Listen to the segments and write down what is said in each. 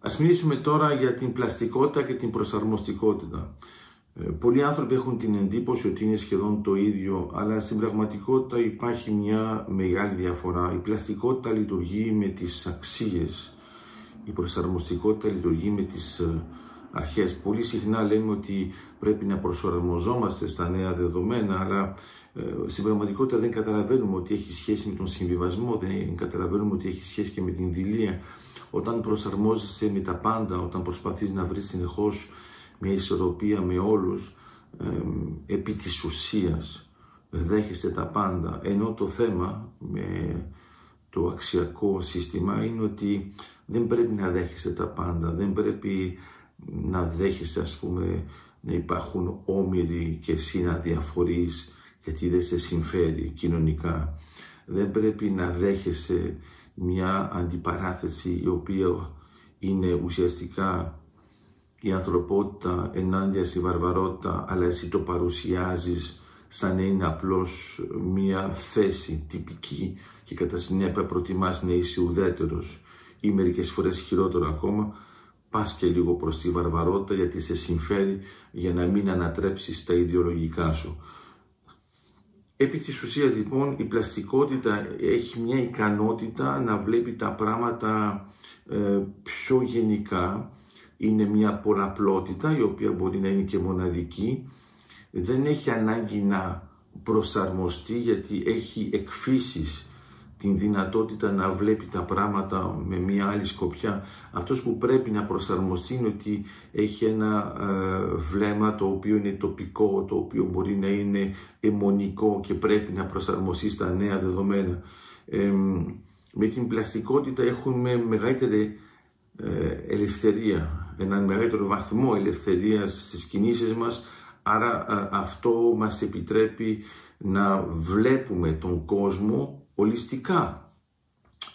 Ας μιλήσουμε τώρα για την πλαστικότητα και την προσαρμοστικότητα. Ε, πολλοί άνθρωποι έχουν την εντύπωση ότι είναι σχεδόν το ίδιο, αλλά στην πραγματικότητα υπάρχει μια μεγάλη διαφορά. Η πλαστικότητα λειτουργεί με τις αξίες, η προσαρμοστικότητα λειτουργεί με τις ε, αρχές. Πολύ συχνά λέμε ότι πρέπει να προσαρμοζόμαστε στα νέα δεδομένα, αλλά ε, στην πραγματικότητα δεν καταλαβαίνουμε ότι έχει σχέση με τον συμβιβασμό, δεν καταλαβαίνουμε ότι έχει σχέση και με την δηλία. Όταν προσαρμόζεσαι με τα πάντα, όταν προσπαθείς να βρεις συνεχώς μια ισορροπία με όλους, ε, επί της ουσίας δέχεστε τα πάντα, ενώ το θέμα με το αξιακό σύστημα είναι ότι δεν πρέπει να δέχεσαι τα πάντα, δεν πρέπει να δέχεσαι ας πούμε να υπάρχουν όμοιροι και εσύ να διαφορείς γιατί δεν σε συμφέρει κοινωνικά. Δεν πρέπει να δέχεσαι μια αντιπαράθεση η οποία είναι ουσιαστικά η ανθρωπότητα ενάντια στη βαρβαρότητα αλλά εσύ το παρουσιάζεις σαν να είναι απλώς μια θέση τυπική και κατά συνέπεια προτιμάς να είσαι ουδέτερος ή μερικές φορές χειρότερο ακόμα πας και λίγο προς τη βαρβαρότητα γιατί σε συμφέρει για να μην ανατρέψεις τα ιδεολογικά σου. Επί της ουσίας λοιπόν η πλαστικότητα έχει μια ικανότητα να βλέπει τα πράγματα ε, πιο γενικά. Είναι μια πολλαπλότητα η οποία μπορεί να είναι και μοναδική. Δεν έχει ανάγκη να προσαρμοστεί γιατί έχει εκφύσεις την δυνατότητα να βλέπει τα πράγματα με μια άλλη σκοπιά. Αυτός που πρέπει να προσαρμοστεί είναι ότι έχει ένα ε, βλέμμα το οποίο είναι τοπικό, το οποίο μπορεί να είναι αιμονικό και πρέπει να προσαρμοστεί στα νέα δεδομένα. με την πλαστικότητα έχουμε μεγαλύτερη ε, ελευθερία, έναν μεγαλύτερο βαθμό ελευθερίας στις κινήσεις μας, άρα ε, αυτό μας επιτρέπει να βλέπουμε τον κόσμο ολιστικά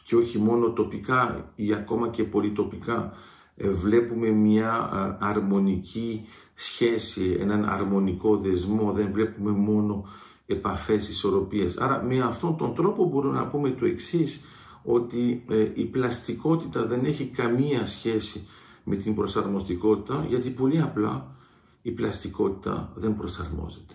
και όχι μόνο τοπικά ή ακόμα και πολυτοπικά. Ε, βλέπουμε μια αρμονική σχέση, έναν αρμονικό δεσμό, δεν βλέπουμε μόνο επαφές ισορροπίες. Άρα με αυτόν τον τρόπο μπορούμε να πούμε το εξής, ότι ε, η πλαστικότητα δεν έχει καμία σχέση με την προσαρμοστικότητα, γιατί πολύ απλά η πλαστικότητα δεν προσαρμόζεται.